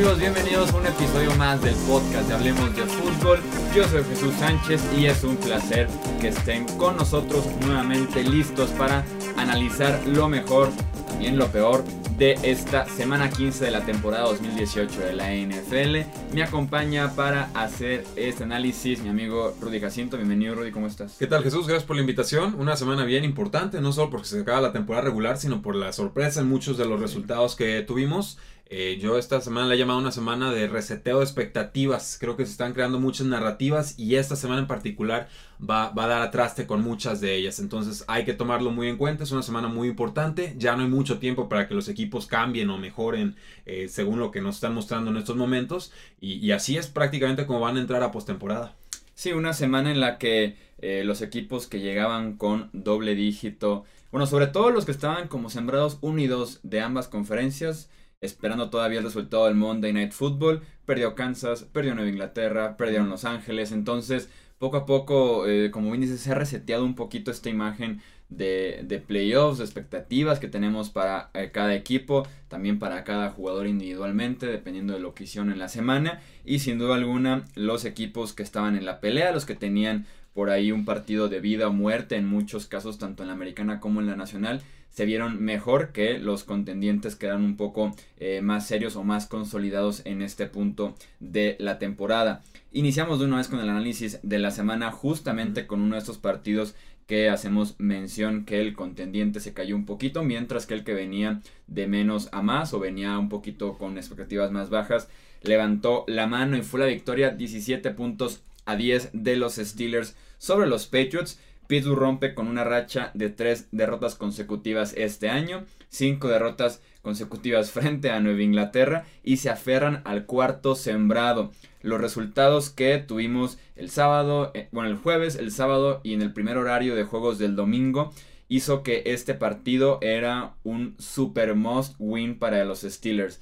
amigos? Bienvenidos a un episodio más del podcast de Hablemos de Fútbol. Yo soy Jesús Sánchez y es un placer que estén con nosotros nuevamente listos para analizar lo mejor, también lo peor de esta semana 15 de la temporada 2018 de la NFL. Me acompaña para hacer este análisis mi amigo Rudy Jacinto. Bienvenido Rudy, ¿cómo estás? ¿Qué tal Jesús? Gracias por la invitación. Una semana bien importante, no solo porque se acaba la temporada regular, sino por la sorpresa en muchos de los resultados que tuvimos. Eh, yo esta semana la he llamado una semana de reseteo de expectativas. Creo que se están creando muchas narrativas y esta semana en particular va, a dar a con muchas de ellas. Entonces hay que tomarlo muy en cuenta. Es una semana muy importante. Ya no hay mucho tiempo para que los equipos cambien o mejoren eh, según lo que nos están mostrando en estos momentos. Y, así es prácticamente como van a entrar a postemporada. Sí, una semana en la que eh, los equipos que llegaban con doble dígito, bueno, sobre todo los que estaban como sembrados unidos de ambas conferencias, esperando todavía el resultado del Monday Night Football. Perdió Kansas, perdió Nueva Inglaterra, perdieron Los Ángeles. Entonces, poco a poco, eh, como bien dice, se ha reseteado un poquito esta imagen de, de playoffs, de expectativas que tenemos para eh, cada equipo, también para cada jugador individualmente, dependiendo de lo que hicieron en la semana. Y sin duda alguna, los equipos que estaban en la pelea, los que tenían por ahí un partido de vida o muerte, en muchos casos, tanto en la americana como en la nacional, se vieron mejor que los contendientes que eran un poco eh, más serios o más consolidados en este punto de la temporada. Iniciamos de una vez con el análisis de la semana justamente con uno de estos partidos que hacemos mención que el contendiente se cayó un poquito, mientras que el que venía de menos a más o venía un poquito con expectativas más bajas, levantó la mano y fue la victoria 17 puntos a 10 de los Steelers sobre los Patriots. Pittsburgh rompe con una racha de tres derrotas consecutivas este año, cinco derrotas consecutivas frente a Nueva Inglaterra y se aferran al cuarto sembrado. Los resultados que tuvimos el sábado, eh, bueno, el jueves, el sábado y en el primer horario de juegos del domingo hizo que este partido era un super must win para los Steelers.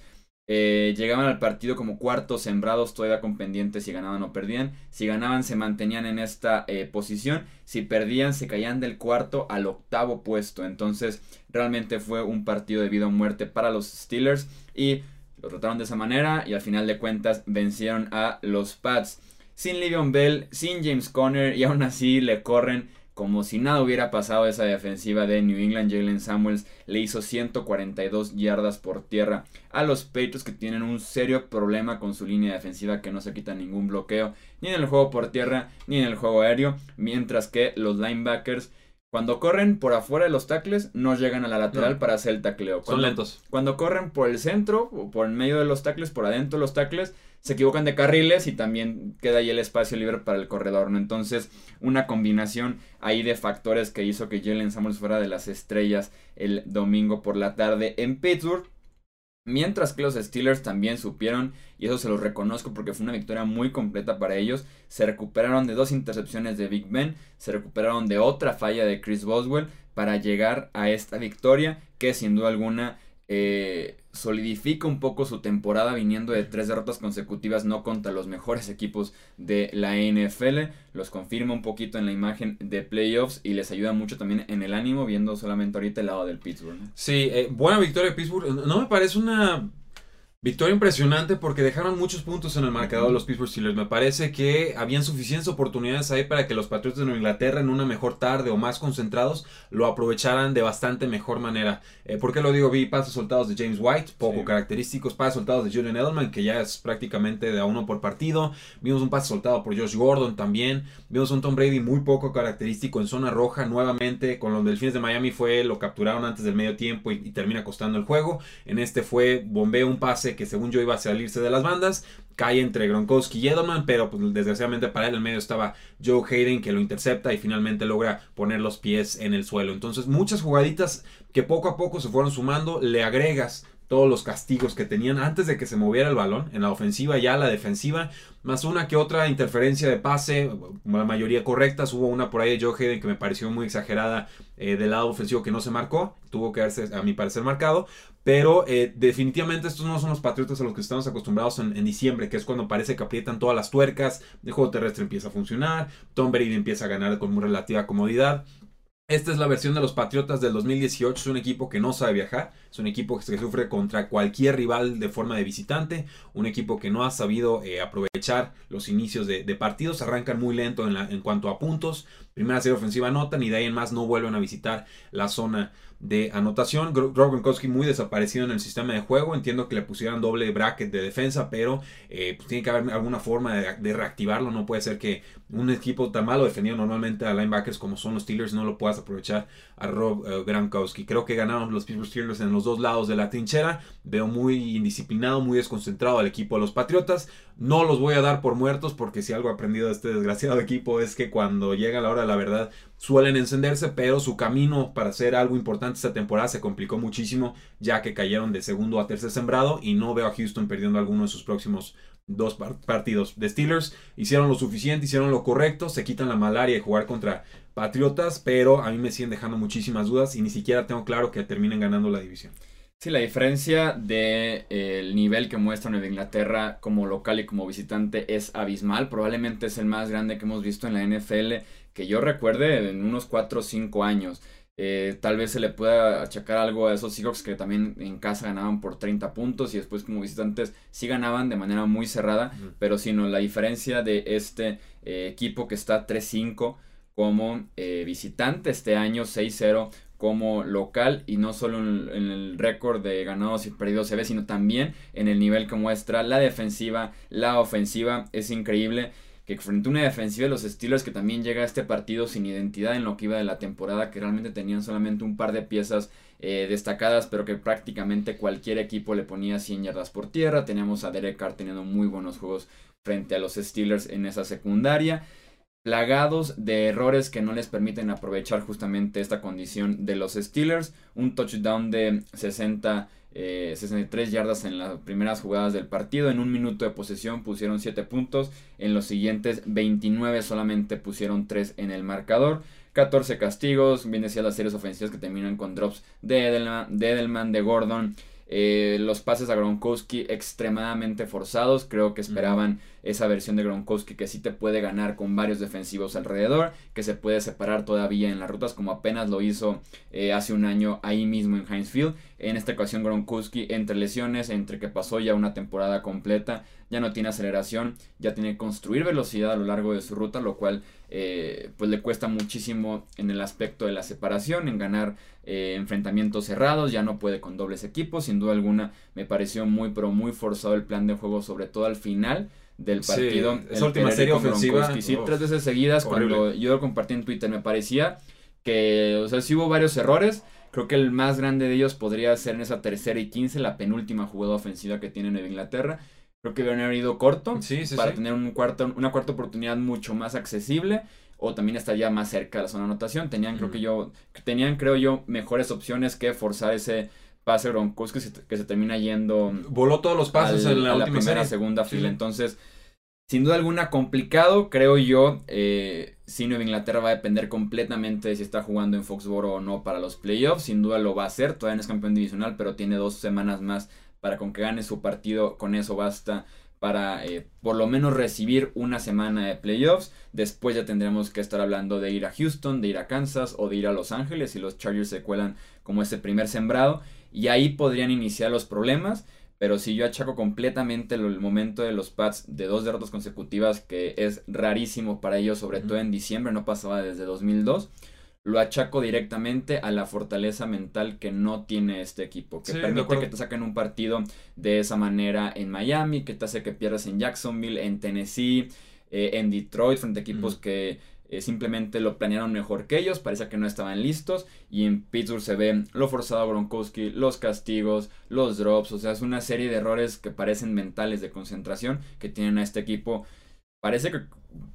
Eh, llegaban al partido como cuartos sembrados, todavía con pendientes si ganaban o perdían. Si ganaban se mantenían en esta eh, posición. Si perdían se caían del cuarto al octavo puesto. Entonces realmente fue un partido de vida o muerte para los Steelers. Y lo trataron de esa manera y al final de cuentas vencieron a los Pats. Sin Livion Bell, sin James Conner y aún así le corren como si nada hubiera pasado esa defensiva de New England, Jalen Samuels le hizo 142 yardas por tierra a los Patriots que tienen un serio problema con su línea defensiva que no se quita ningún bloqueo ni en el juego por tierra ni en el juego aéreo, mientras que los linebackers cuando corren por afuera de los tackles no llegan a la lateral para hacer el tacleo. Son lentos. Cuando corren por el centro o por el medio de los tackles, por adentro de los tackles, se equivocan de carriles y también queda ahí el espacio libre para el corredor, ¿no? Entonces, una combinación ahí de factores que hizo que Jalen Samuels fuera de las estrellas el domingo por la tarde en Pittsburgh. Mientras que los Steelers también supieron, y eso se lo reconozco porque fue una victoria muy completa para ellos, se recuperaron de dos intercepciones de Big Ben, se recuperaron de otra falla de Chris Boswell para llegar a esta victoria que sin duda alguna eh, solidifica un poco su temporada viniendo de tres derrotas consecutivas no contra los mejores equipos de la NFL. Los confirma un poquito en la imagen de playoffs y les ayuda mucho también en el ánimo viendo solamente ahorita el lado del Pittsburgh. Sí, eh, buena victoria de Pittsburgh. No me parece una Victoria impresionante porque dejaron muchos puntos en el marcador los Pittsburgh Steelers. Me parece que habían suficientes oportunidades ahí para que los Patriots de Nueva Inglaterra en una mejor tarde o más concentrados lo aprovecharan de bastante mejor manera. Eh, ¿Por qué lo digo? Vi pasos soltados de James White, poco característicos, pasos soltados de Julian Edelman, que ya es prácticamente de a uno por partido. Vimos un pase soltado por Josh Gordon también. Vimos un Tom Brady muy poco característico en zona roja nuevamente. Con los Delfines de Miami fue, lo capturaron antes del medio tiempo y, y termina costando el juego. En este fue, bombeo un pase que según yo iba a salirse de las bandas. Cae entre Gronkowski y Edelman, pero pues, desgraciadamente para él en medio estaba Joe Hayden que lo intercepta y finalmente logra poner los pies en el suelo. Entonces muchas jugaditas que poco a poco se fueron sumando, le agregas todos los castigos que tenían antes de que se moviera el balón, en la ofensiva ya la defensiva, más una que otra interferencia de pase, la mayoría correctas, hubo una por ahí de Joe que me pareció muy exagerada eh, del lado ofensivo que no se marcó, tuvo que haberse a mi parecer marcado, pero eh, definitivamente estos no son los Patriotas a los que estamos acostumbrados en, diciembre, que es cuando parece que aprietan todas las tuercas, el juego terrestre empieza a funcionar, Tom Brady empieza a ganar con muy relativa comodidad. Esta es la versión de los Patriotas del 2018. Es un equipo que no sabe viajar. Es un equipo que sufre contra cualquier rival de forma de visitante. Un equipo que no ha sabido eh, aprovechar los inicios de, partidos. Arrancan muy lento en, cuanto a puntos. Primera serie ofensiva anotan y de ahí en más no vuelven a visitar la zona de anotación. Gronkowski muy desaparecido en el sistema de juego. Entiendo que le pusieran doble bracket de defensa, pero eh, pues tiene que haber alguna forma de, reactivarlo. No puede ser que un equipo tan malo defendido normalmente a linebackers como son los Steelers no lo puedas aprovechar a Rob Gronkowski. Creo que ganaron los Pittsburgh Steelers en los dos lados de la trinchera. Veo muy indisciplinado, muy desconcentrado al equipo de los Patriotas. No los voy a dar por muertos porque si algo he aprendido de este desgraciado equipo es que cuando llega la hora de la verdad suelen encenderse, pero su camino para hacer algo importante esta temporada se complicó muchísimo, ya que cayeron de segundo a tercer sembrado y no veo a Houston perdiendo alguno de sus próximos dos partidos de Steelers. Hicieron lo suficiente, hicieron lo correcto, se quitan la malaria de jugar contra Patriotas, pero a mí me siguen dejando muchísimas dudas y ni siquiera tengo claro que terminen ganando la división. Sí, la diferencia del de, nivel que muestra Nueva Inglaterra como local y como visitante es abismal. Probablemente es el más grande que hemos visto en la NFL que yo recuerde en unos 4 o 5 años. Eh, tal vez se le pueda achacar algo a esos Seahawks que también en casa ganaban por 30 puntos y después como visitantes sí ganaban de manera muy cerrada, pero sino la diferencia de este eh, equipo que está 3-5 como eh, visitante este año 6-0 como local y no solo en, en el récord de ganados y perdidos se ve, sino también en el nivel que muestra la defensiva, la ofensiva, es increíble que frente a una defensiva de los Steelers que también llega a este partido sin identidad en lo que iba de la temporada, que realmente tenían solamente un par de piezas eh, destacadas, pero que prácticamente cualquier equipo le ponía 100 yardas por tierra. Teníamos a Derek Carr teniendo muy buenos juegos frente a los Steelers en esa secundaria. Plagados de errores que no les permiten aprovechar justamente esta condición de los Steelers. Un touchdown de 60 63 eh, yardas en las primeras jugadas del partido. En un minuto de posesión pusieron 7 puntos. En los siguientes 29 solamente pusieron 3 en el marcador. 14 castigos. Bien decía las series ofensivas que terminan con drops de Edelman, de, Gordon. Eh, los pases a Gronkowski extremadamente forzados. Creo que esperaban esa versión de Gronkowski que sí te puede ganar con varios defensivos alrededor, que se puede separar todavía en las rutas como apenas lo hizo eh, hace un año ahí mismo en Heinz Field. En esta ocasión Gronkowski entre lesiones, entre que pasó ya una temporada completa, ya no tiene aceleración, ya tiene que construir velocidad a lo largo de su ruta, lo cual eh, pues le cuesta muchísimo en el aspecto de la separación, en ganar eh, enfrentamientos cerrados, ya no puede con dobles equipos, sin duda alguna me pareció muy pero muy forzado el plan de juego, sobre todo al final del partido. esa última serie ofensiva. Sí, tres veces seguidas, cuando yo lo compartí en Twitter, me parecía que, o sea, sí hubo varios errores. Creo que el más grande de ellos podría ser en esa tercera y quince, la penúltima jugada ofensiva que tiene Nueva Inglaterra. Creo que haber ido corto para tener un cuarto, una cuarta oportunidad mucho más accesible o también estaría más cerca de la zona de anotación. Tenían, creo que yo, tenían, creo yo, mejores opciones que forzar ese pase Gronkowski que se, que se termina yendo. Voló todos los pases en la, última primera, segunda fila. Entonces, sin duda alguna, complicado, creo yo. Eh, si Nueva Inglaterra va a depender completamente de si está jugando en Foxboro o no para los playoffs. Sin duda lo va a hacer. Todavía no es campeón divisional, pero tiene dos semanas más para con que gane su partido. Con eso basta para eh, por lo menos recibir una semana de playoffs. Después ya tendremos que estar hablando de ir a Houston, de ir a Kansas o de ir a Los Ángeles si los Chargers se cuelan como ese primer sembrado y ahí podrían iniciar los problemas. Pero si yo achaco completamente el momento de los Pats de dos derrotas consecutivas, que es rarísimo para ellos, sobre todo en diciembre, no pasaba desde 2002, lo achaco directamente a la fortaleza mental que no tiene este equipo, que permite que te saquen un partido de esa manera en Miami, que te hace que pierdas en Jacksonville, en Tennessee, eh, en Detroit, frente a equipos que eh, simplemente lo planearon mejor que ellos, parece que no estaban listos. Y en Pittsburgh se ve lo forzado a Gronkowski, los castigos, los drops, o sea, es una serie de errores que parecen mentales de concentración que tienen a este equipo. Parece que,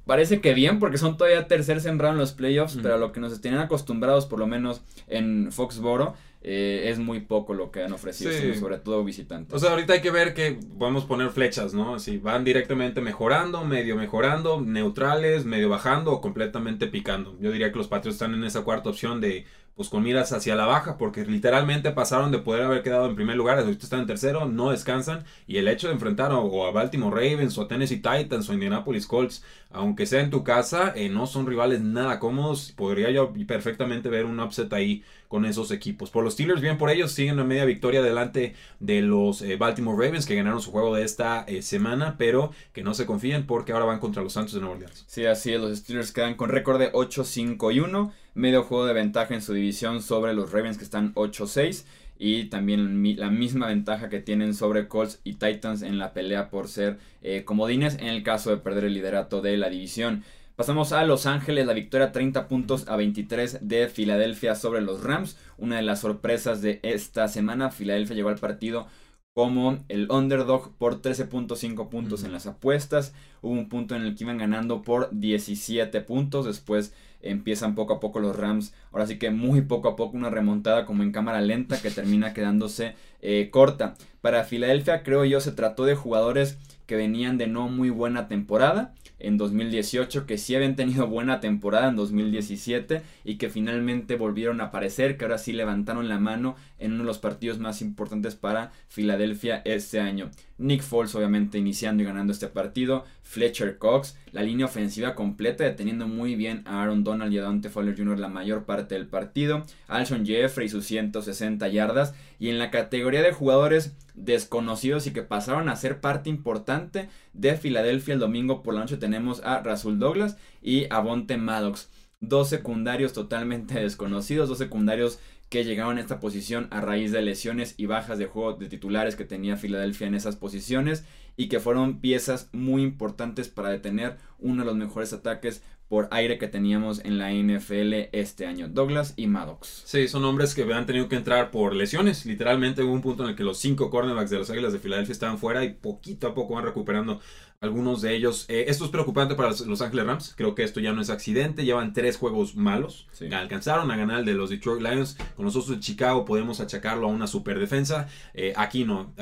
parece que bien, porque son todavía tercer sembrado en los playoffs, pero a lo que nos tenían acostumbrados, por lo menos en Foxboro, eh, es muy poco lo que han ofrecido, sobre todo visitantes. O sea, ahorita hay que ver que podemos poner flechas, ¿no? Si van directamente mejorando, medio mejorando, neutrales, medio bajando o completamente picando. Yo diría que los Patriots están en esa cuarta opción de pues con miras hacia la baja, porque literalmente pasaron de poder haber quedado en primer lugar, ahorita están en tercero, no descansan, y el hecho de enfrentar o a Baltimore Ravens o a Tennessee Titans o Indianapolis Colts, aunque sea en tu casa, eh, no son rivales nada cómodos, podría yo perfectamente ver un upset ahí con esos equipos. Por los Steelers, bien por ellos, siguen una media victoria delante de los eh, Baltimore Ravens, que ganaron su juego de esta eh, semana, pero que no se confíen porque ahora van contra los Santos de Nueva Orleans. Sí, así es, los Steelers quedan con récord de 8-5 y 1 medio juego de ventaja en su división sobre los Ravens que están 8-6 y también la misma ventaja que tienen sobre Colts y Titans en la pelea por ser eh, comodines en el caso de perder el liderato de la división. Pasamos a Los Ángeles, la victoria 30 puntos a 23 de Filadelfia sobre los Rams. Una de las sorpresas de esta semana, Filadelfia llegó al partido como el underdog por 13.5 puntos en las apuestas. Hubo un punto en el que iban ganando por 17 puntos. Después empiezan poco a poco los Rams. Ahora sí que muy poco a poco una remontada como en cámara lenta que termina quedándose eh, corta. Para Filadelfia creo yo se trató de jugadores que venían de no muy buena temporada en 2018, que sí habían tenido buena temporada en 2017 y que finalmente volvieron a aparecer, que ahora sí levantaron la mano en uno de los partidos más importantes para Filadelfia este año. Nick Foles obviamente iniciando y ganando este partido, Fletcher Cox, la línea ofensiva completa deteniendo muy bien a Aaron Donald y a Dante Fowler Jr. la mayor parte del partido, Alshon Jeffrey sus 160 yardas y en la categoría de jugadores desconocidos y que pasaron a ser parte importante de Filadelfia el domingo por la noche tenemos a Rasul Douglas y a Bonte Maddox. Dos secundarios totalmente desconocidos, dos secundarios que llegaron a esta posición a raíz de lesiones y bajas de juego de titulares que tenía Filadelfia en esas posiciones y que fueron piezas muy importantes para detener uno de los mejores ataques por aire que teníamos en la NFL este año. Douglas y Maddox. Sí, son hombres que han tenido que entrar por lesiones. Literalmente hubo un punto en el que los cinco cornerbacks de los Águilas de Filadelfia estaban fuera y poquito a poco van recuperando algunos de ellos. Eh, esto es preocupante para los, Ángeles Rams. Creo que esto ya no es accidente. Llevan tres juegos malos. Alcanzaron a ganar el de los Detroit Lions. Con los Osos de Chicago podemos achacarlo a una super defensa. Eh, aquí no.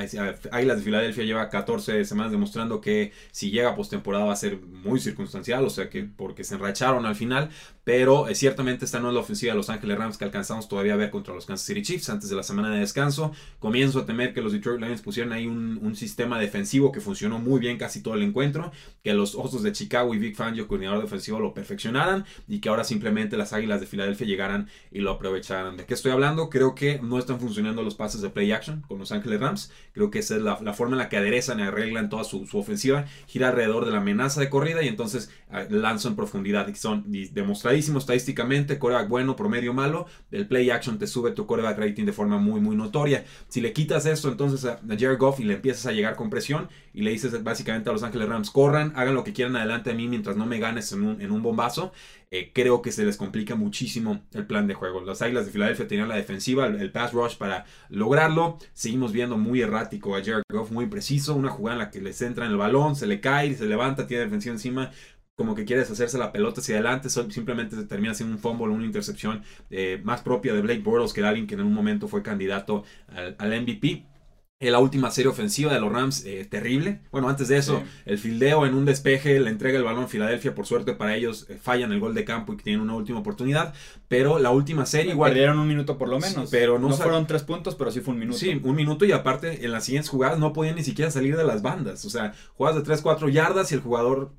Águilas de Filadelfia lleva 14 semanas demostrando que si llega a postemporada va a ser muy circunstancial. O sea que porque se enracharon al final. Pero eh, ciertamente esta no es la ofensiva de Los Ángeles Rams que alcanzamos todavía a ver contra los Kansas City Chiefs antes de la semana de descanso. Comienzo a temer que los Detroit Lions pusieron ahí un, sistema defensivo que funcionó muy bien casi todo el encuentro. Que los Osos de Chicago y Big Fangio, coordinador defensivo, lo perfeccionaran. Y que ahora simplemente las Águilas de Filadelfia llegaran y lo aprovecharan. ¿De qué estoy hablando? Creo que no están funcionando los pases de play action con Los Ángeles Rams. Creo que esa es la, forma en la que aderezan y arreglan toda su, ofensiva. Gira alrededor de la amenaza de corrida y entonces ah, lanzan profundidad. Y son demostrados estadísticamente, coreback bueno, promedio malo, el play action te sube tu coreback rating de forma muy, muy notoria. Si le quitas esto entonces a, Jared Goff y le empiezas a llegar con presión y le dices básicamente a Los Ángeles Rams, corran, hagan lo que quieran adelante de mí mientras no me ganes en un, en un bombazo, eh, creo que se les complica muchísimo el plan de juego. Las Águilas de Filadelfia tenían la defensiva, el, pass rush para lograrlo. Seguimos viendo muy errático a Jared Goff, muy preciso. Una jugada en la que le centra en el balón, se le cae, se levanta, tiene defensiva encima como que quiere hacerse la pelota hacia adelante, simplemente se termina siendo un fumble, una intercepción eh, más propia de Blake Bortles que de alguien que en un momento fue candidato al MVP la última serie ofensiva de los Rams, eh, terrible. Bueno, antes de eso, el fildeo en un despeje, le entrega el balón a Filadelfia. Por suerte para ellos, eh, fallan el gol de campo y tienen una última oportunidad. Pero la última serie, igual. Perdieron un minuto por lo menos. pero no, fueron tres puntos, pero sí fue un minuto. Sí, un minuto. Y aparte, en las siguientes jugadas no podían ni siquiera salir de las bandas. O sea, jugadas de 3, 4 yardas y el jugador,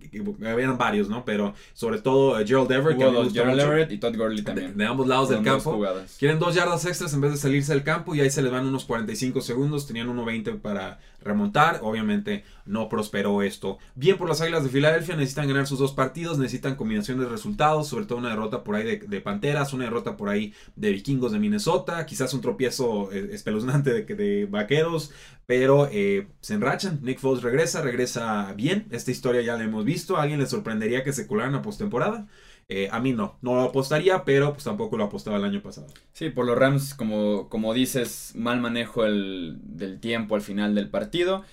habían varios, ¿no? Pero sobre todo eh, Gerald Everett. Gerald Everett y Todd Gurley también. De, ambos lados del campo. Quieren dos yardas extras en vez de salirse del campo y ahí se les van unos 45 segundos. Tenían 1.20 para remontar. Obviamente no prosperó esto. Bien por las Águilas de Filadelfia, necesitan ganar sus dos partidos, necesitan combinación de resultados, sobre todo una derrota por ahí de, Panteras, una derrota por ahí de Vikingos de Minnesota, quizás un tropiezo eh, espeluznante de, de Vaqueros, pero eh, se enrachan. Nick Foles regresa, regresa bien. Esta historia ya la hemos visto. ¿A alguien le sorprendería que se colaran a postemporada? Eh, a mí no, no lo apostaría, pero pues tampoco lo apostaba el año pasado. Sí, por los Rams, como, como dices, mal manejo el, del tiempo al final del partido.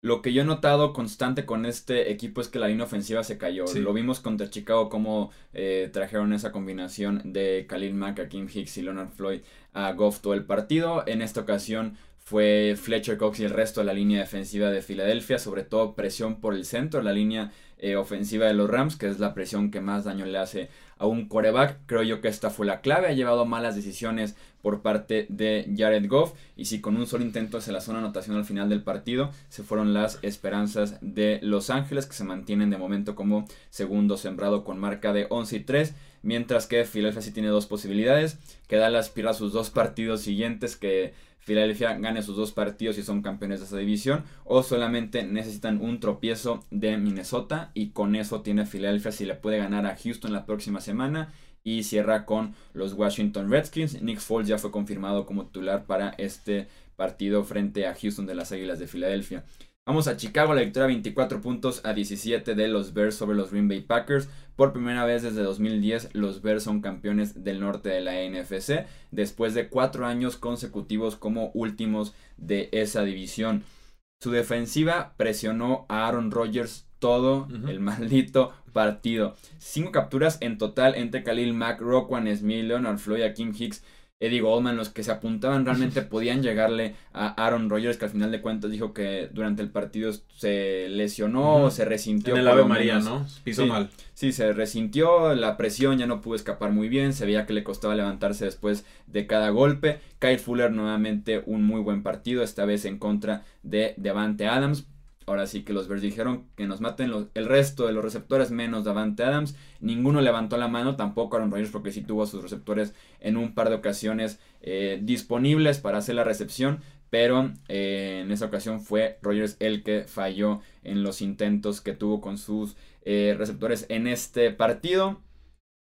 Lo que yo he notado constante con este equipo es que la línea ofensiva se cayó. Lo vimos contra Chicago como eh, trajeron esa combinación de Khalil Mack, Kim Hicks y Leonard Floyd a Goff todo el partido. En esta ocasión fue Fletcher Cox y el resto de la línea defensiva de Filadelfia, sobre todo presión por el centro, la línea eh, ofensiva de los Rams, que es la presión que más daño le hace a un coreback. Creo yo que esta fue la clave, ha llevado malas decisiones por parte de Jared Goff. Y si con un solo intento se la zona anotación al final del partido, se fueron las esperanzas de Los Ángeles que se mantienen de momento como segundo sembrado con marca de 11 y 3 mientras que Filadelfia sí tiene dos posibilidades, que Dallas pierda sus dos partidos siguientes, que Filadelfia gane sus dos partidos y son campeones de esa división, o solamente necesitan un tropiezo de Minnesota y con eso tiene Filadelfia si le puede ganar a Houston la próxima semana y cierra con los Washington Redskins. Nick Foles ya fue confirmado como titular para este partido frente a Houston de las Águilas de Filadelfia. Vamos a Chicago, la victoria 24 puntos a 17 de los Bears sobre los Green Bay Packers. Por primera vez desde 2010, los Bears son campeones del norte de la NFC, después de cuatro años consecutivos como últimos de esa división. Su defensiva presionó a Aaron Rodgers todo el maldito partido. Cinco capturas en total entre Khalil Mack, Roquan Smith, Leonard Floyd, Kim Hicks Eddie Goldman, los que se apuntaban realmente podían llegarle a Aaron Rodgers, que al final de cuentas dijo que durante el partido se lesionó, se resintió. En el Ave María, ¿no? Pisó mal. Sí, se resintió, la presión ya no pudo escapar muy bien, se veía que le costaba levantarse después de cada golpe. Kyle Fuller nuevamente un muy buen partido, esta vez en contra de Devante Adams Ahora sí que los Bears dijeron que nos maten el resto de los receptores menos Davante Adams. Ninguno levantó la mano, tampoco Aaron Rodgers porque sí tuvo a sus receptores en un par de ocasiones eh, disponibles para hacer la recepción. Pero eh, en esa ocasión fue Rodgers el que falló en los intentos que tuvo con sus eh, receptores en este partido.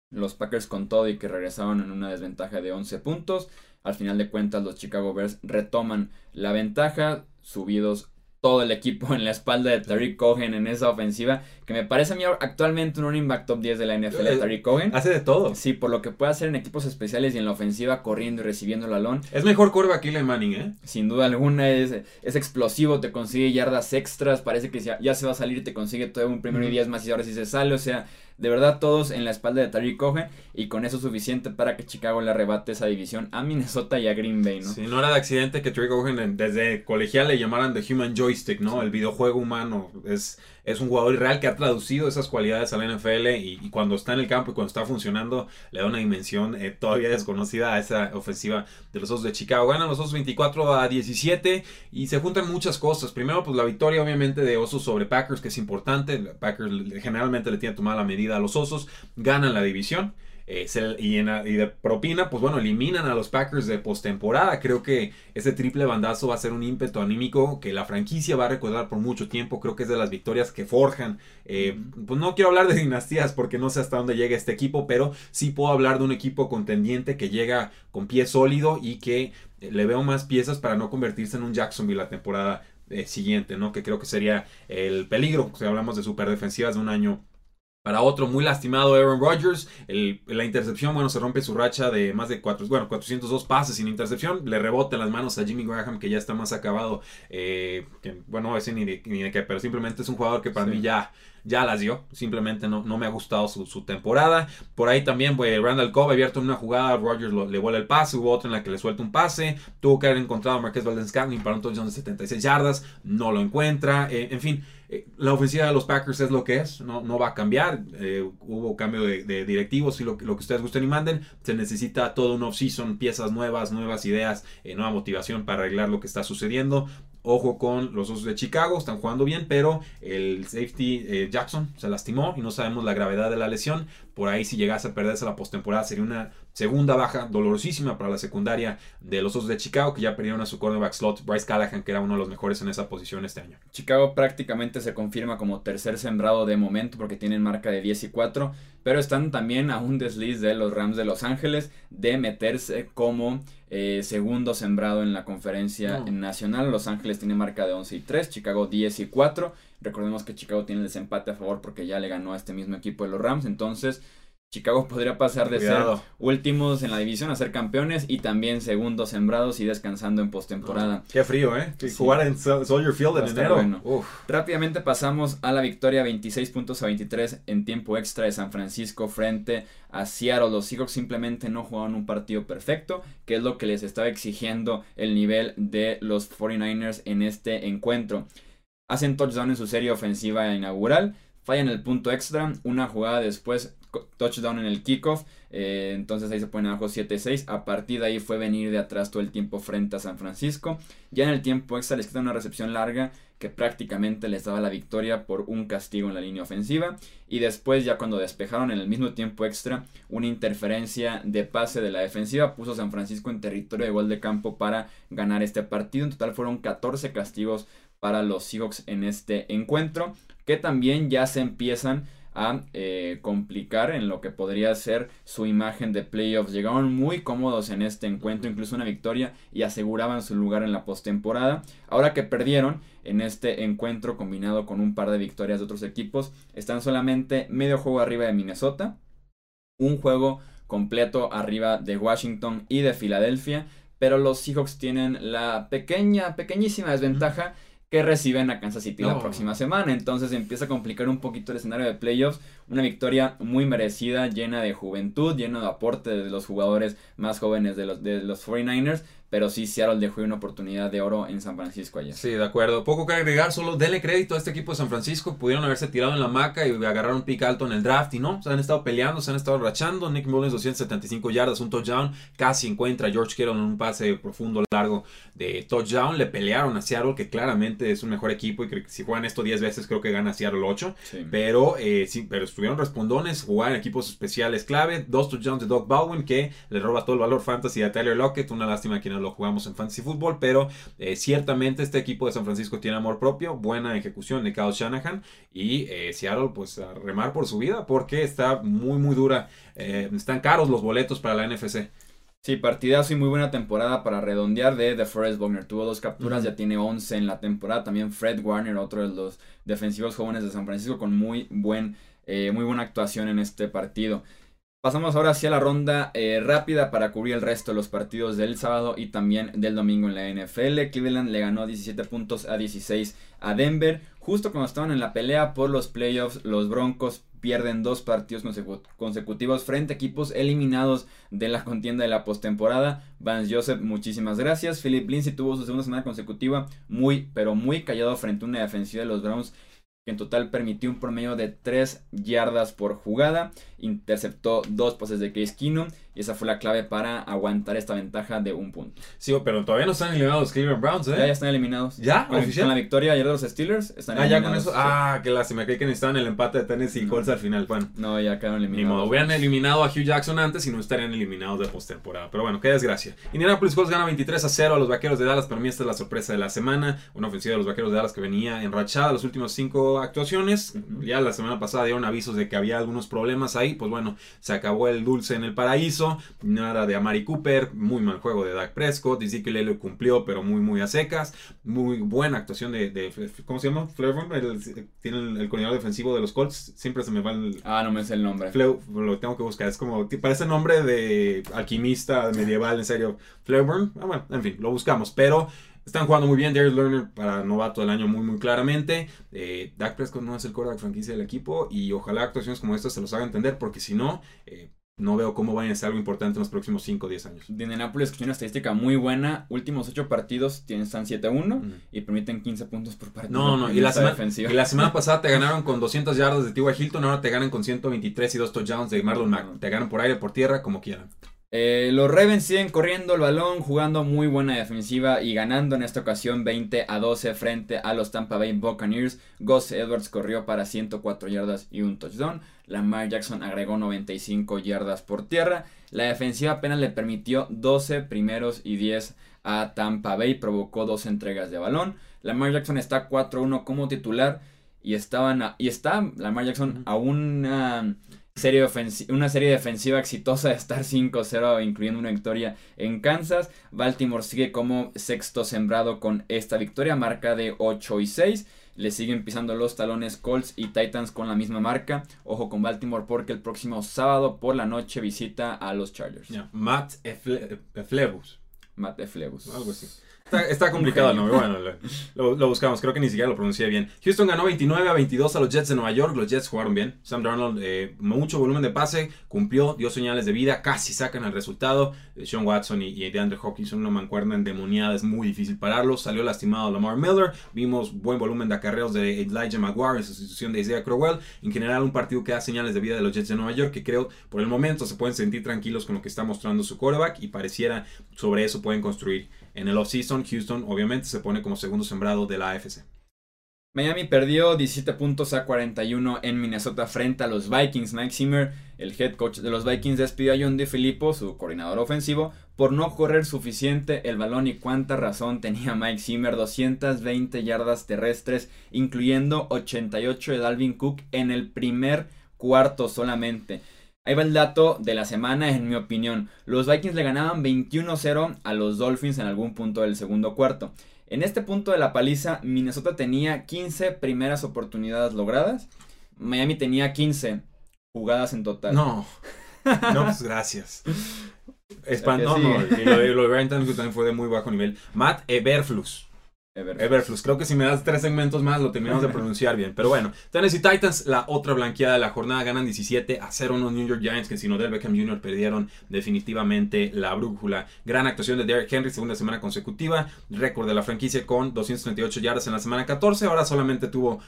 Los Packers con todo y que regresaron en una desventaja de 11 puntos. Al final de cuentas los Chicago Bears retoman la ventaja subidos todo el equipo en la espalda de Tariq Cohen en esa ofensiva, que me parece a mí actualmente un running back top 10 de la NFL, eh, Tariq Cohen. Hace de todo. Sí, por lo que puede hacer en equipos especiales y en la ofensiva, corriendo y recibiendo el balón. Es mejor quarterback que Manning, ¿eh? Sin duda alguna, es, es explosivo, te consigue yardas extras, parece que ya, ya se va a salir, te consigue todo un primero y diez más y ahora sí se sale, o sea, de verdad, todos en la espalda de Tariq Cohen y con eso suficiente para que Chicago le arrebate esa división a Minnesota y a Green Bay, ¿no? Sí, no era de accidente que Tariq Cohen desde colegial le llamaran The Human Joystick, ¿no? El videojuego humano. Es es un jugador real que ha traducido esas cualidades a la NFL y, cuando está en el campo y cuando está funcionando le da una dimensión eh, todavía desconocida a esa ofensiva de los Osos de Chicago. Ganan los Osos 24 a 17 y se juntan muchas cosas. Primero, pues la victoria obviamente de Osos sobre Packers, que es importante. Packers generalmente le tiene tomada la medida a los Osos. Ganan la división. Eh, y, de propina, pues bueno, eliminan a los Packers de postemporada. Creo que ese triple bandazo va a ser un ímpetu anímico que la franquicia va a recordar por mucho tiempo. Creo que es de las victorias que forjan. Eh, pues no quiero hablar de dinastías porque no sé hasta dónde llega este equipo, pero sí puedo hablar de un equipo contendiente que llega con pie sólido y que eh, le veo más piezas para no convertirse en un Jacksonville la temporada siguiente, ¿no? Que creo que sería el peligro si hablamos de super defensivas de un año para otro muy lastimado Aaron Rodgers, la intercepción, bueno, se rompe su racha de más de cuatro, bueno, 402 pases sin intercepción. Le rebota en las manos a Jimmy Graham, que ya está más acabado. Eh, que, bueno, ese ni de, ni qué, pero simplemente es un jugador que para mí ya ya las dio. Simplemente no, no me ha gustado su, temporada. Por ahí también, pues, Randall Cobb abierto en una jugada, Rodgers le vuela el pase, hubo otra en la que le suelta un pase. Tuvo que haber encontrado a Marquez Valdez Scantling para un touchdown de 76 yardas. No lo encuentra. Eh, en fin, eh, la ofensiva de los Packers es lo que es. No, va a cambiar. Eh, hubo cambio de, directivos y lo, que ustedes gusten y manden. Se necesita todo un off-season, piezas nuevas, nuevas ideas, nueva motivación para arreglar lo que está sucediendo. Ojo con los Osos de Chicago, están jugando bien, pero el safety eh, Jackson se lastimó y no sabemos la gravedad de la lesión. Por ahí si llegase a perderse la postemporada sería una segunda baja dolorosísima para la secundaria de los Osos de Chicago, que ya perdieron a su cornerback slot, Bryce Callahan, que era uno de los mejores en esa posición este año. Chicago prácticamente se confirma como tercer sembrado de momento porque tienen marca de 10 y 4, pero están también a un desliz de los Rams de Los Ángeles de meterse como eh, segundo sembrado en la conferencia nacional. Los Ángeles tiene marca de 11 y 3, Chicago 10 y 4. Recordemos que Chicago tiene el desempate a favor porque ya le ganó a este mismo equipo de los Rams. Entonces, Chicago podría pasar de ser últimos en la división a ser campeones y también segundos sembrados y descansando en postemporada. qué frío, ¿eh? Jugar en Soldier Field en enero. Rápidamente pasamos a la victoria 26 puntos a 23 en tiempo extra de San Francisco frente a Seattle. Los Seahawks simplemente no jugaron un partido perfecto, que es lo que les estaba exigiendo el nivel de los 49ers en este encuentro. Hacen touchdown en su serie ofensiva inaugural fallan el punto extra, una jugada después touchdown en el kickoff. Eh, entonces ahí se ponen abajo 7-6. A partir de ahí fue venir de atrás todo el tiempo frente a San Francisco. Ya en el tiempo extra les queda una recepción larga que prácticamente les daba la victoria por un castigo en la línea ofensiva. Y después ya cuando despejaron en el mismo tiempo extra una interferencia de pase de la defensiva puso San Francisco en territorio de gol de campo para ganar este partido. En total fueron 14 castigos para los Seahawks en este encuentro que también ya se empiezan a eh, complicar en lo que podría ser su imagen de playoffs. Llegaron muy cómodos en este encuentro, incluso una victoria y aseguraban su lugar en la postemporada. Ahora que perdieron en este encuentro combinado con un par de victorias de otros equipos, están solamente medio juego arriba de Minnesota, un juego completo arriba de Washington y de Filadelfia, pero los Seahawks tienen la pequeña, pequeñísima desventaja que reciben a Kansas City la próxima semana. Entonces empieza a complicar un poquito el escenario de playoffs. Una victoria muy merecida, llena de juventud, llena de aporte de los jugadores más jóvenes de los, de los 49ers. Pero sí, Seattle dejó una oportunidad de oro en San Francisco ayer. Sí, de acuerdo. Poco que agregar, solo denle crédito a este equipo de San Francisco. Pudieron haberse tirado en la maca y agarrar un pick alto en el draft y no. Se han estado peleando, se han estado rachando. Nick Mullins 275 yardas, un touchdown. Casi encuentra a George Kittle en un pase profundo, largo de touchdown. Le pelearon a Seattle, que claramente es un mejor equipo y que si juegan esto 10 veces creo que gana Seattle 8. Pero, eh, sí, pero estuvieron respondones, jugaron equipos especiales clave. Dos touchdowns de Doug Baldwin que le roba todo el valor fantasy a Tyler Lockett. Una lástima que no lo jugamos en Fantasy Football, pero eh, ciertamente este equipo de San Francisco tiene amor propio, buena ejecución de Kyle Shanahan y eh, Seattle pues a remar por su vida porque está muy muy dura, eh, están caros los boletos para la NFC. Sí, partidazo y muy buena temporada para redondear de The Forest Wagner. Tuvo dos capturas, ya tiene 11 en la temporada. También Fred Warner, otro de los defensivos jóvenes de San Francisco, con muy, buen, muy buena actuación en este partido. Pasamos ahora hacia la ronda eh, rápida para cubrir el resto de los partidos del sábado y también del domingo en la NFL. Cleveland le ganó 17 puntos a 16 a Denver. Justo cuando estaban en la pelea por los playoffs, los Broncos pierden dos partidos consecutivos frente a equipos eliminados de la contienda de la postemporada. Vance Joseph, muchísimas gracias. Philip Lindsay tuvo su segunda semana consecutiva muy, pero muy callado frente a una defensiva de los Browns en total permitió un promedio de 3 yardas por jugada, interceptó dos pases de Case Keenum y esa fue la clave para aguantar esta ventaja de un punto. Sí, pero todavía no están eliminados los Cleveland Browns, ¿eh? Ya, están eliminados. ¿Ya? Con, la victoria ayer de los Steelers, están ah, ya con eso. Ah, qué lástima. Creí que necesitaban el empate de Tennessee y Colts al final. Bueno. No, ya quedaron eliminados. Ni modo. Hubieran eliminado a Hugh Jackson antes y no estarían eliminados de postemporada. Pero bueno, qué desgracia. Indianapolis Colts gana 23 a 0 a los Vaqueros de Dallas. Para mí esta es la sorpresa de la semana. Una ofensiva de los Vaqueros de Dallas que venía enrachada las últimas cinco actuaciones. Ya la semana pasada dieron avisos de que había algunos problemas ahí. Pues bueno, se acabó el dulce en el paraíso. Nada de Amari Cooper, muy mal juego de Dak Prescott, que le cumplió pero muy muy a secas, muy buena actuación de, ¿cómo se llama? tiene el, coordinador defensivo de los Colts, siempre se me va el... Ah, no me sé el nombre. lo tengo que buscar, es como, parece nombre de alquimista medieval, en serio, Flairburn, ah, bueno, en fin, lo buscamos, pero... Están jugando muy bien. Darius Lerner para novato del año muy, muy claramente. Eh, Dak Prescott no es el quarterback franquicia del equipo. Y ojalá actuaciones como estas se los haga entender. Porque si no, eh, no veo cómo vayan a ser algo importante en los próximos 5 o 10 años. De Indianapolis escuché una estadística muy buena. Últimos 8 partidos tienen, están 7-1 y permiten 15 puntos por partido. No, no, y la, semana, y la, semana, pasada te ganaron con 200 yardas de T.Y. Hilton, ahora te ganan con 123 y 2 touchdowns de Marlon Mack. Te ganan por aire, por tierra, como quieran. Eh, los Ravens siguen corriendo el balón, jugando muy buena defensiva y ganando en esta ocasión 20 a 12 frente a los Tampa Bay Buccaneers. Gus Edwards corrió para 104 yardas y un touchdown. Lamar Jackson agregó 95 yardas por tierra. La defensiva apenas le permitió 12 primeros y 10 a Tampa Bay, provocó dos entregas de balón. Lamar Jackson está 4-1 como titular y estaban y está Lamar Jackson a una serie una serie defensiva exitosa de estar 5-0, incluyendo una victoria en Kansas. Baltimore sigue como sexto sembrado con esta victoria, marca de 8 y 6. Le siguen pisando los talones Colts y Titans con la misma marca. Ojo con Baltimore porque el próximo sábado por la noche visita a los Chargers. Matt Eflebus. Matt Eflebus. Algo así. Está, complicado el nombre, bueno, lo, buscamos, creo que ni siquiera lo pronuncié bien. Houston ganó 29 a 22 a los Jets de Nueva York, los Jets jugaron bien. Sam Darnold, eh, mucho volumen de pase, cumplió, dio señales de vida, casi sacan el resultado. Eh, Sean Watson y, y DeAndre Hopkins son una mancuerna endemoniada, es muy difícil pararlos. Salió lastimado Lamar Miller, vimos buen volumen de acarreos de Elijah Maguire en sustitución de Isaiah Crowell. En general, un partido que da señales de vida de los Jets de Nueva York, que creo por el momento se pueden sentir tranquilos con lo que está mostrando su quarterback y pareciera sobre eso pueden construir en el offseason, Houston obviamente se pone como segundo sembrado de la AFC. Miami perdió 17 puntos a 41 en Minnesota frente a los Vikings. Mike Zimmer, el head coach de los Vikings, despidió a John DeFilippo, su coordinador ofensivo, por no correr suficiente el balón y cuánta razón tenía Mike Zimmer. 220 yardas terrestres, incluyendo 88 de Dalvin Cook en el primer cuarto solamente. Ahí va el dato de la semana, en mi opinión. Los Vikings le ganaban 21-0 a los Dolphins en algún punto del segundo cuarto. En este punto de la paliza, Minnesota tenía 15 primeras oportunidades logradas. Miami tenía 15 jugadas en total. No. No, pues gracias. Espantoso. no, Y lo de, lo también fue de muy bajo nivel. Matt Eberflus. Everflux. Creo que si me das tres segmentos más lo terminamos de pronunciar bien. Pero bueno, Tennessee Titans, la otra blanqueada de la jornada, ganan 17 a 0 unos New York Giants que sin Odell Beckham Jr. perdieron definitivamente la brújula. Gran actuación de Derrick Henry, segunda semana consecutiva. Récord de la franquicia con 238 yardas en la semana 14. Ahora solamente tuvo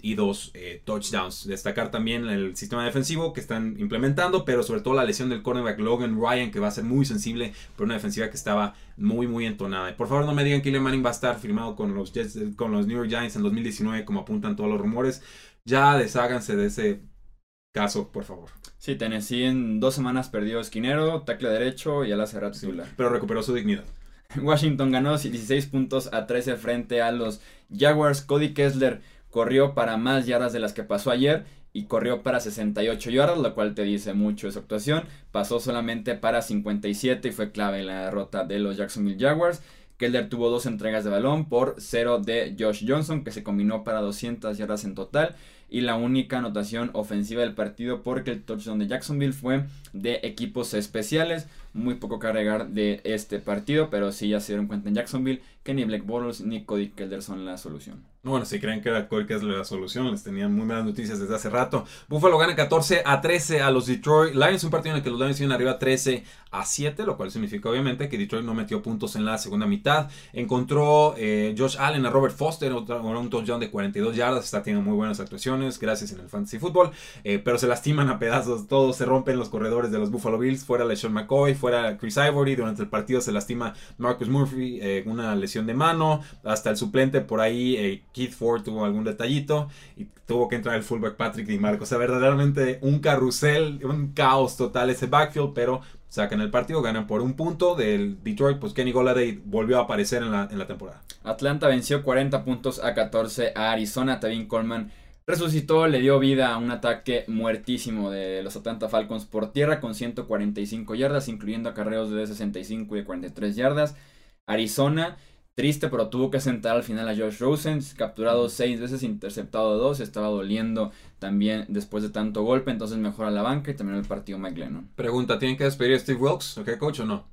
172 eh, touchdowns. Destacar también el sistema defensivo que están implementando, pero sobre todo la lesión del cornerback Logan Ryan, que va a ser muy sensible por una defensiva que estaba muy, muy entonada. Por favor, no me digan que Manning va a estar firmado con los, con los New York Giants en 2019, como apuntan todos los rumores. Ya desháganse de ese caso, por favor. Sí, Tennessee en dos semanas perdió esquinero, tackle derecho y a la cerrada titular. pero recuperó su dignidad. Washington ganó 16 puntos a 13 frente a los Jaguars. Cody Kessler corrió para más yardas de las que pasó ayer y corrió para 68 yardas, lo cual te dice mucho de su actuación. Pasó solamente para 57 y fue clave en la derrota de los Jacksonville Jaguars. Keller tuvo dos entregas de balón por cero de Josh Johnson, que se combinó para 200 yardas en total. Y la única anotación ofensiva del partido, porque el touchdown de Jacksonville fue de equipos especiales. Muy poco que agregar de este partido, pero sí ya se dieron cuenta en Jacksonville que ni Black Bottles ni Cody Keller son la solución. Bueno, si creen que era Cody Kessler la solución, les tenían muy malas noticias desde hace rato. Buffalo gana 14 a 13 a los Detroit Lions, un partido en el que los Lions iban arriba 13 a 7, lo cual significa obviamente que Detroit no metió puntos en la segunda mitad. Encontró eh, Josh Allen a Robert Foster, un touchdown de 42 yardas, está teniendo muy buenas actuaciones, gracias en el fantasy football, eh, pero se lastiman a pedazos, todos se rompen los corredores de los Buffalo Bills, fuera LeSean McCoy, fuera Chris Ivory, durante el partido se lastima Marcus Murphy, eh, una lesión de mano, hasta el suplente por ahí, Keith Ford tuvo algún detallito y tuvo que entrar el fullback Patrick DiMarco, o sea, verdaderamente un carrusel, un caos total ese backfield, pero sacan el partido, ganan por un punto del Detroit, pues Kenny Goladay volvió a aparecer en la, en la temporada. Atlanta venció 40 puntos a 14 a Arizona, Tevin Coleman resucitó, le dio vida a un ataque muertísimo de los Atlanta Falcons por tierra con 145 yardas, incluyendo acarreos de 65 y 43 yardas. Arizona, triste, pero tuvo que sentar al final a Josh Rosen, capturado seis veces, interceptado dos, estaba doliendo también después de tanto golpe, entonces mejora la banca y terminó el partido Mike Lennon. Pregunta, ¿tienen que despedir a Steve Wilkes, ok, coach, o no?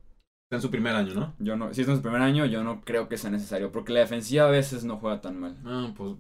Está en su primer año, ¿no? Yo no, si está en su primer año, yo no creo que sea necesario, porque la defensiva a veces no juega tan mal. Ah, pues...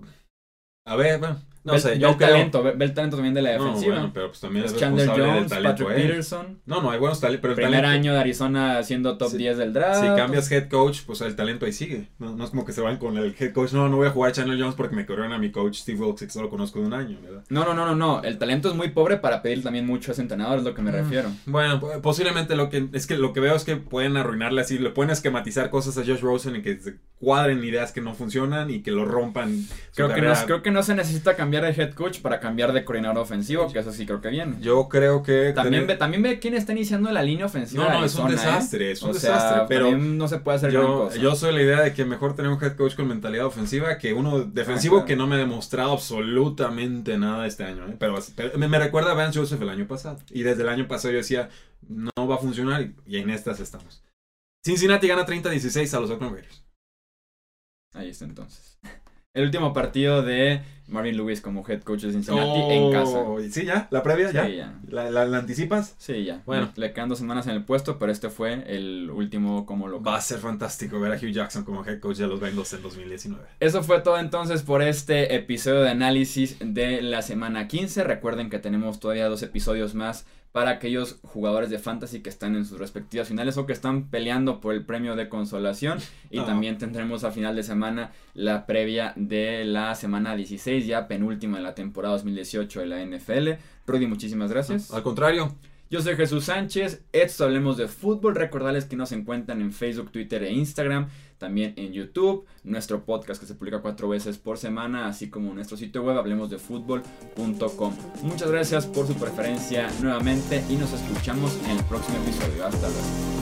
A ver, bueno, no sé, yo el talento, ve, el talento también de la defensiva. No, pero pues también es Chandler Jones, Patrick Peterson. No, no, hay buenos talentos. Pero el Primer año de Arizona siendo top 10 del draft. Si cambias head coach, pues el talento ahí sigue. No, es como que se van con el head coach. No, no voy a jugar a Chandler Jones porque me corrieron a mi coach Steve Wilkes, que solo conozco de un año, ¿verdad? No, no, no, no, no. El talento es muy pobre para pedir también mucho a ese entrenador, es lo que me mm. refiero. Bueno, posiblemente lo que es que lo que veo es que pueden arruinarle así, le pueden esquematizar cosas a Josh Rosen y que se cuadren ideas que no funcionan y que lo rompan. Creo que, no, creo que no se necesita cambiar de head coach para cambiar de coordinador ofensivo, que eso sí creo que viene. Yo creo que... También, ve, también ve quién está iniciando la línea ofensiva. No, no, es un ¿eh? desastre, es un o desastre. Sea, pero no se puede hacer yo, yo soy la idea de que mejor tener un head coach con mentalidad ofensiva que uno defensivo ah, que no me ha demostrado absolutamente nada este año. ¿eh? Pero, me, recuerda a Vance Joseph el año pasado. Y desde el año pasado yo decía, no va a funcionar y, en estas estamos. Cincinnati gana 30-16 a los Oakland Raiders. Ahí está entonces. El último partido de Marvin Lewis como head coach de Cincinnati en casa. Oh, Sí, ya, la previa, ya. Sí, ya. ¿La, la, la anticipas? Sí, ya. Bueno. Le quedan dos semanas en el puesto, pero este fue el último como local. Va a ser fantástico ver a Hugh Jackson como head coach de los Bengals en 2019. Eso fue todo entonces por este episodio de análisis de la semana 15. Recuerden que tenemos todavía dos episodios más para aquellos jugadores de fantasy que están en sus respectivas finales o que están peleando por el premio de consolación. Y también tendremos a final de semana la previa de la semana 16, ya penúltima de la temporada 2018 de la NFL. Rudy, muchísimas gracias. Al contrario, Yo soy Jesús Sánchez, esto hablemos de fútbol. Recordarles que nos encuentran en Facebook, Twitter e Instagram, también en YouTube, nuestro podcast que se publica cuatro veces por semana, así como nuestro sitio web hablemosdefutbol.com. Muchas gracias por su preferencia nuevamente y nos escuchamos en el próximo episodio. Hasta luego.